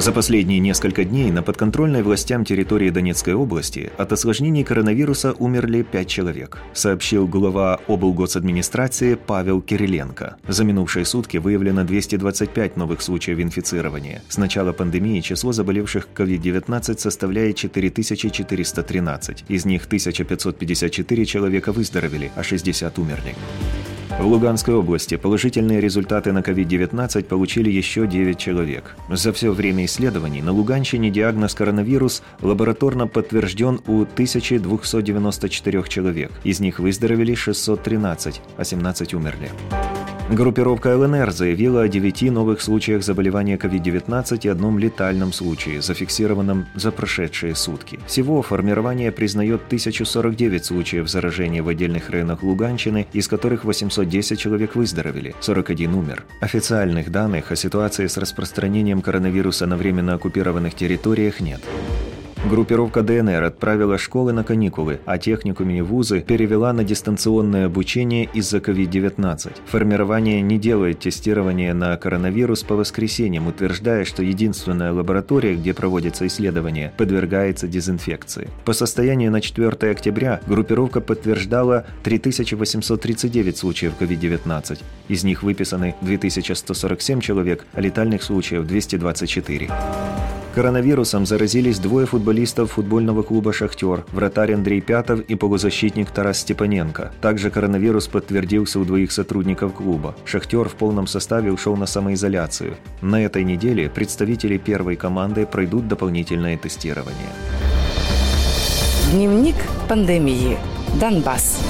За последние несколько дней на подконтрольной властям территории Донецкой области от осложнений коронавируса умерли 5 человек, сообщил глава облгосадминистрации Павел Кириленко. За минувшие сутки выявлено 225 новых случаев инфицирования. С начала пандемии число заболевших COVID-19 составляет 4413. Из них 1554 человека выздоровели, а 60 умерли. В Луганской области положительные результаты на COVID-19 получили еще 9 человек. За все время исследований на Луганщине диагноз коронавирус лабораторно подтвержден у 1294 человек. Из них выздоровели 613, а 17 умерли. Группировка ЛНР заявила о 9 новых случаях заболевания COVID-19 и одном летальном случае, зафиксированном за прошедшие сутки. Всего формирование признает 1049 случаев заражения в отдельных районах Луганщины, из которых 810 человек выздоровели, 41 умер. Официальных данных о ситуации с распространением коронавируса на временно оккупированных территориях нет. Группировка ДНР отправила школы на каникулы, а техникумы и вузы перевела на дистанционное обучение из-за COVID-19. Формирование не делает тестирование на коронавирус по воскресеньям, утверждая, что единственная лаборатория, где проводятся исследования, подвергается дезинфекции. По состоянию на 4 октября группировка подтверждала 3839 случаев COVID-19. Из них выписаны 2147 человек, а летальных случаев 224. Коронавирусом заразились двое футболистов футбольного клуба «Шахтер», вратарь Андрей Пятов и полузащитник Тарас Степаненко. Также коронавирус подтвердился у двоих сотрудников клуба. «Шахтер» в полном составе ушел на самоизоляцию. На этой неделе представители первой команды пройдут дополнительное тестирование. Дневник пандемии. Донбасс.